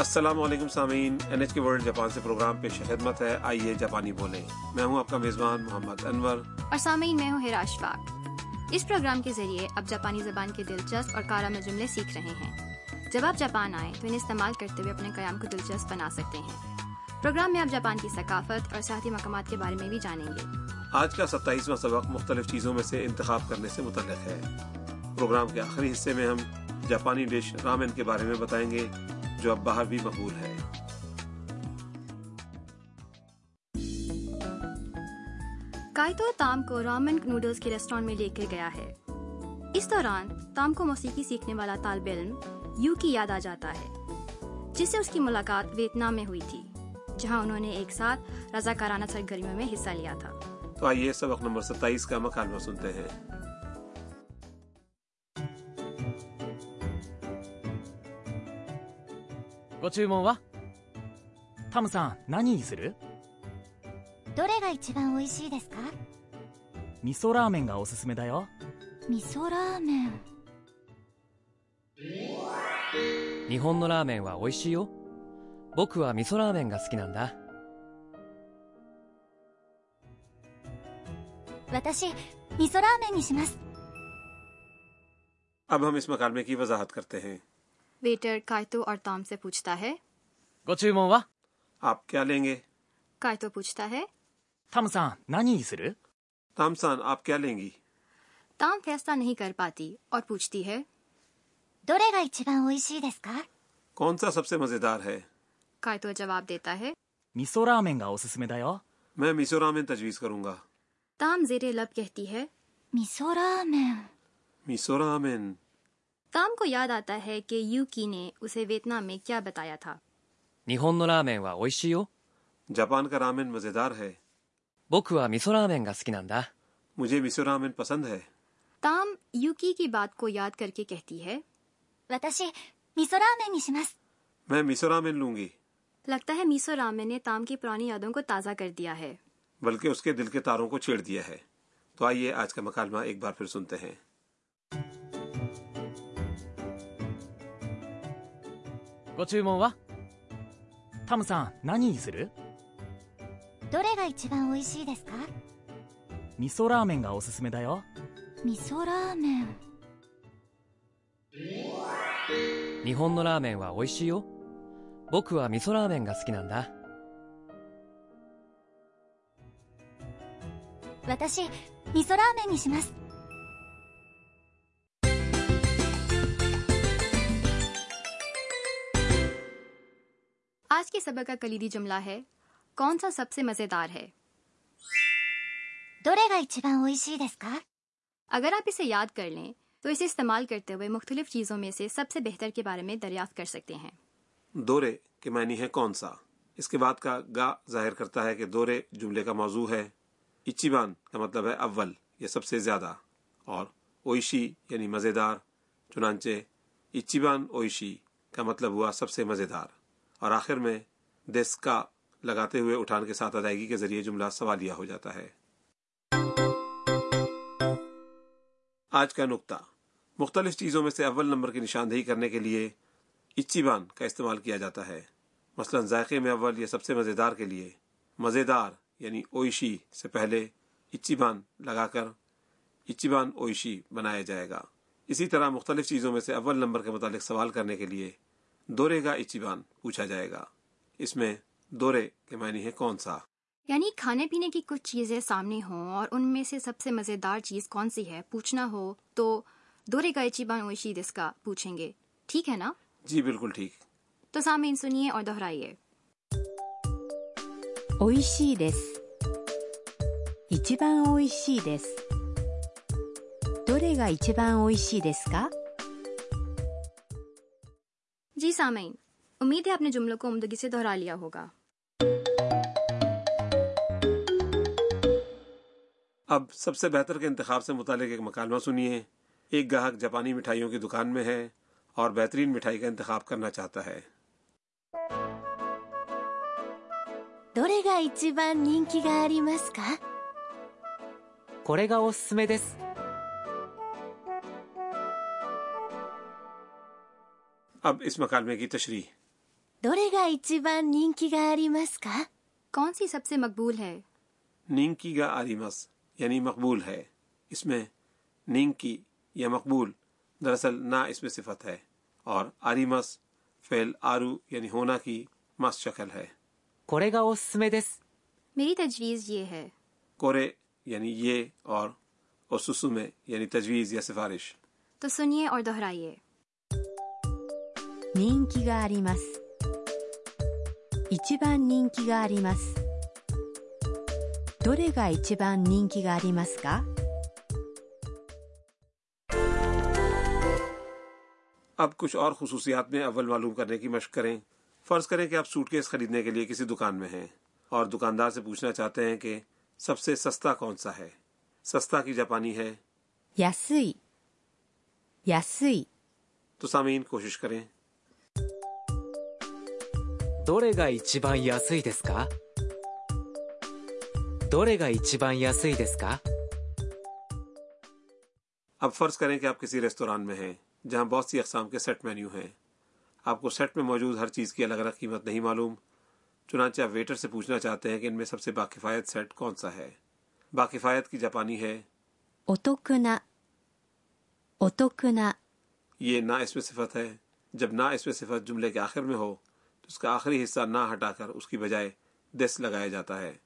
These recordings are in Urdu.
السلام علیکم سامعین۔ N H K world Japan سے پروگرام پیش خدمت ہے۔ آئیے جاپانی بولیں۔ میں ہوں آپ کا میزبان محمد انور۔ اور سامعین میں ہوں ہراش فاق اس پروگرام کے ذریعے اب جاپانی زبان کے دلچسپ اور کارا میں جملے سیکھ رہے ہیں۔ جب آپ جاپان آئیں تو انہیں استعمال کرتے ہوئے اپنے قیام کو دلچسپ بنا سکتے ہیں۔ پروگرام میں آپ جاپان کی ثقافت اور سیاحتی مقامات کے بارے میں بھی جانیں گے۔ آج کا ستائیسواں سبق مختلف چیزوں میں سے انتخاب کرنے سے متعلق ہے۔ پروگرام کے آخری حصے میں ہم جاپانی ڈش رامن کے بارے میں بتائیں گے۔ جو اب باہر بھی مقبول ہے۔ کائتو تام کو رامن نوڈلز کے ریسٹورینٹ میں لے کر گیا ہے۔ اس دوران تام کو موسیقی سیکھنے والا طالب علم یو کی یاد آ جاتا ہے جس سے اس کی ملاقات ویتنام میں ہوئی تھی جہاں انہوں نے ایک ساتھ رضاکارانہ سرگرمیوں میں حصہ لیا تھا۔ تو آئیے سبق نمبر ستائیس کا مکالمہ سنتے ہیں۔ ご注文はタムさん何にするどれが一番美味しいですか味噌ラーメンがおすすめだよ味噌ラーメン日本のラーメンは美味しいよ僕は味噌ラーメンが好きなんだ私味噌ラーメンにします اب ہم اس مکالمے کی وضاحت کرتے ہیں ویٹر کائتو اور تام سے پوچھتا ہے آپ کیا لیں گے؟ کائتو پوچھتا ہے تام سان تام سان آپ کیا لیں گی؟ تام فیصلہ نہیں کر پاتی اور پوچھتی ہے دورے گا اچھا کون سا سب سے مزیدار ہے؟ کائتو جواب دیتا ہے میسو رامین گا اس میں دایا میں میسو میسورامین تجویز کروں گا۔ تام زیر لب کہتی ہے میسورامین؟ میسورامین۔ ラーメン میسو رامن تام کو یاد آتا ہے کہ یو کی نے اسے ویتنام میں کیا بتایا تھا 日本のラーメンは美味しいよ جاپان کا رامن مزیدار ہے 僕は味噌ラーメンが好きなんだ مجھے میسو رامن پسند ہے تام یوکی کی بات کو یاد کر کے کہتی ہے 私味噌ラーメンにします میں میسو رامن لوں گی لگتا ہے میسو رامن نے تام کی پرانی یادوں کو تازہ کر دیا ہے بلکہ اس کے دل کے تاروں کو چھیڑ دیا ہے تو آئیے آج کا مکالمہ ایک بار پھر سنتے ہیں ご注文はタムさん何にするどれが一番美味しいですか味噌ラーメンがおすすめだよ味噌ラーメン日本のラーメンは美味しいよ僕は味噌ラーメンが好きなんだ私味噌ラーメンにします آج کے سبق کا کلیدی جملہ ہے کون سا سب سے مزیدار ہے؟ اگر آپ اسے یاد کر لیں تو اسے استعمال کرتے ہوئے مختلف چیزوں میں سے سب سے بہتر کے بارے میں دریافت کر سکتے ہیں۔ دورے کے معنی ہے کون سا؟ اس کے بعد کا گا ظاہر کرتا ہے کہ دورے جملے کا موضوع ہے۔ اچیبان کا مطلب ہے اول یا سب سے زیادہ اور اوئشی یعنی مزیدار چنانچہ اچیبان اوئشی کا مطلب ہوا سب سے مزیدار۔ اور آخر میں دس کا لگاتے ہوئے اٹھان کے ساتھ ادائیگی کے ذریعے جملہ سوالیہ ہو جاتا ہے۔ آج کا نقطہ۔ مختلف چیزوں میں سے اول نمبر کی نشاندہی کرنے کے لیے اچیبان کا استعمال کیا جاتا ہے۔ مثلا ذائقے میں اول یا سب سے مزیدار کے لیے مزیدار یعنی اوئشی سے پہلے اچیبان لگا کر اچیبان اوئشی بنایا جائے گا۔ اسی طرح مختلف چیزوں میں سے اول نمبر کے متعلق سوال کرنے کے لیے دورے گا اچیبان پوچھا جائے گا۔ اس میں دورے کے معنی ہے کون سا؟ یعنی کھانے پینے کی کچھ چیزیں سامنے ہوں اور ان میں سے سب سے مزیدار چیز کون سی ہے؟ پوچھنا ہو تو دورے گا اچیبان اوشی دس کا پوچھیں گے۔ ٹھیک ہے نا؟ جی بالکل ٹھیک۔ تو سامعین سنیے اور دہرائیے۔ اوشی دس اچیبان اوشی دس دورے گا اچیبان اوشی دس کا جی سامعین امید ہے آپ نے جملوں کو عمدگی سے دہرا لیا ہوگا۔ اب سب سے بہتر کے انتخاب سے متعلق ایک مکالمہ سنیے۔ ایک گاہک جاپانی مٹھائیوں کی دکان میں ہے اور بہترین مٹھائی کا انتخاب کرنا چاہتا ہے۔ どれ اب اس مکالمے کی تشریح۔ دورگا اچیبان نینکی گا آریمس کا؟ کون سی سب سے مقبول ہے؟ نینکی گا آریمس یعنی مقبول ہے۔ اس میں نینکی یا مقبول دراصل نہ اس میں صفت ہے اور آریمس فیل آرو یعنی ہونا کی مس شکل ہے۔ کورے گا اس میں دس۔ میری تجویز یہ ہے۔ کورے یعنی یہ اور اوسسو میں یعنی تجویز یا سفارش۔ تو سنیے اور دہرائیے۔ 人気があります。一番人気があります。どれが一番人気がありますか？اب کچھ اور خصوصیات میں اول معلوم کرنے کی مشق کریں۔ فرض کریں کہ آپ سوٹ کیس خریدنے کے لیے کسی دکان میں ہیں اور دکاندار سے پوچھنا چاہتے ہیں کہ سب سے سستا کون سا ہے؟ سستا کی جاپانی ہے۔ یاسوئی۔ یاسوئی۔ تو سامعین کوشش کریں۔ どれが一番安いですか？どれが一番安いですか？اب فرض کریں کہ آپ کسی ریستوران میں ہیں جہاں بہت سی اقسام کے سیٹ مینیو ہیں۔ آپ کو سیٹ میں موجود ہر چیز کی الگ الگ قیمت نہیں معلوم چنانچہ آپ ویٹر سے پوچھنا چاہتے ہیں کہ ان میں سب سے باکفایت سیٹ کون سا ہے۔ باکفایت کی جاپانی ہے۔ اوتوکنا اوتوکنا۔ یہ نا اس میں صفت ہے۔ جب نا اس میں صفت جملے کے آخر میں ہو اس کا آخری حصہ نہ ہٹا کر اس کی بجائے دس لگایا جاتا ہے۔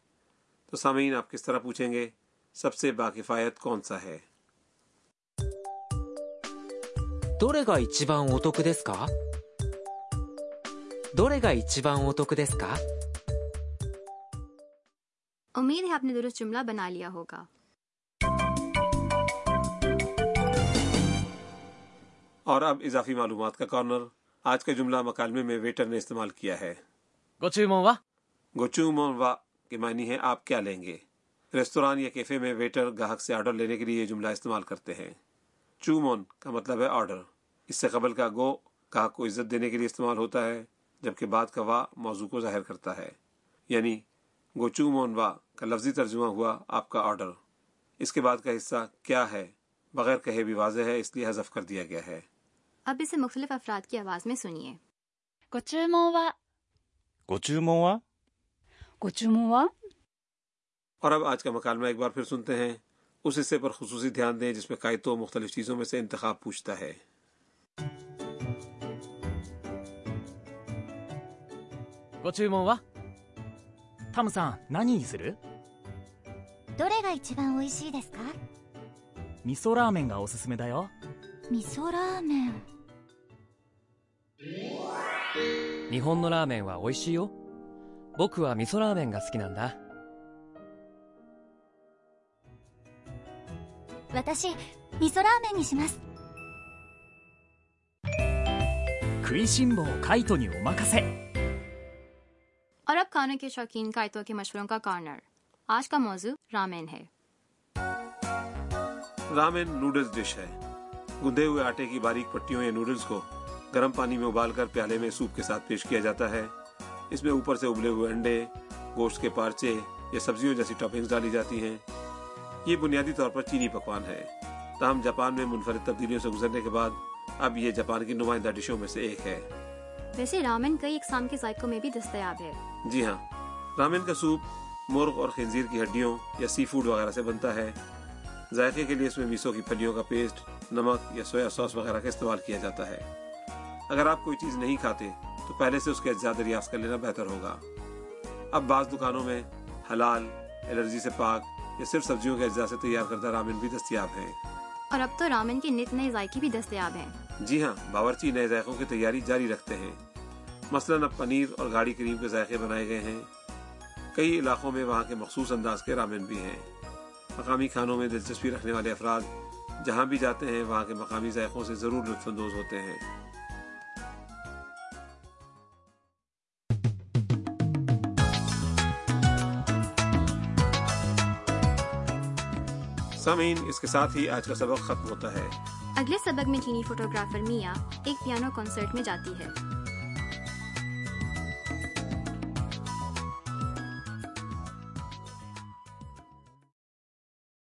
تو سامعین آپ کس طرح پوچھیں گے سب سے باقفایت کون سا ہے؟ امید ہے آپ نے درست جملہ بنا لیا ہوگا۔ اور اب اضافی معلومات کا کارنر۔ آج کا جملہ مکالمے میں ویٹر نے استعمال کیا ہے۔ گوچوموا وا کے معنی ہے آپ کیا لیں گے؟ ریستوران یا کیفے میں ویٹر گاہک سے آرڈر لینے کے لیے یہ جملہ استعمال کرتے ہیں۔ چومون کا مطلب ہے آرڈر۔ اس سے قبل کا گو گاہک کو عزت دینے کے لیے استعمال ہوتا ہے جبکہ بعد کا وا موضوع کو ظاہر کرتا ہے۔ یعنی گوچومون وا کا لفظی ترجمہ ہوا آپ کا آرڈر۔ اس کے بعد کا حصہ کیا ہے؟ بغیر کہے بھی واضح ہے اس لیے حذف کر دیا گیا ہے۔ اب اسے مختلف افراد کی آواز میں سنیے۔ اور اب آج کا مکالمہ ایک بار پھر سنتے ہیں۔ اس حصے پر خصوصی دھیان دیں جس میں کائتو مختلف چیزوں میں سے انتخاب پوچھتا ہے۔ کوچوموا 日本のラーメンは美味しいよ。僕は味噌ラーメンが好きなんだ。私味噌ラーメンにします。食いしん坊カイトにお任せ。اور اب کھانے کے شوقین کائتوں کے مشوروں کا کارنر آج کا موضوع رامین ہے رامین نوڈلز ڈش ہے گندے ہوئے آٹے کی باریک پٹیوں یا نوڈلز کو گرم پانی میں ابال کر پیالے میں سوپ کے ساتھ پیش کیا جاتا ہے۔ اس میں اوپر سے ابلے ہوئے انڈے گوشت کے پارچے یا سبزیوں جیسی ٹاپنگز ڈالی جاتی ہیں۔ یہ بنیادی طور پر چینی پکوان ہے۔ تاہم جاپان میں منفرد تبدیلیوں سے گزرنے کے بعد اب یہ جاپان کی نمائندہ ڈشوں میں سے ایک ہے۔ ویسے رامن کئی اقسام کے ذائقوں میں بھی دستیاب ہے۔ جی ہاں۔ رامن کا سوپ مرغ اور خنزیر کی ہڈیوں یا سی فوڈ وغیرہ سے بنتا ہے۔ ذائقے کے لیے اس میں میسو کی پھلیوں کا پیسٹ نمک یا سویا سوس وغیرہ کا استعمال کیا جاتا ہے۔ اگر آپ کوئی چیز نہیں کھاتے تو پہلے سے اس کے اجزاء دریافت کر لینا بہتر ہوگا۔ اب بعض دکانوں میں حلال الرجی سے پاک یا صرف سبزیوں کے اجزاء سے تیار کردہ رامن بھی دستیاب ہیں۔ اور اب تو رامن کے نت نئے ذائقے بھی دستیاب ہیں۔ جی ہاں باورچی نئے ذائقوں کی تیاری جاری رکھتے ہیں۔ مثلاً اب پنیر اور گاڑی کریم کے ذائقے بنائے گئے ہیں۔ کئی علاقوں میں وہاں کے مخصوص انداز کے رامن بھی ہیں۔ مقامی کھانوں میں دلچسپی رکھنے والے افراد جہاں بھی جاتے ہیں وہاں کے مقامی ذائقوں سے ضرور لطف اندوز ہوتے ہیں۔ سامعین، اس کے ساتھ ہی آج کا سبق ختم ہوتا ہے۔ اگلے سبق میں چینی فوٹوگرافر میاں ایک پیانو کنسرٹ میں جاتی ہے۔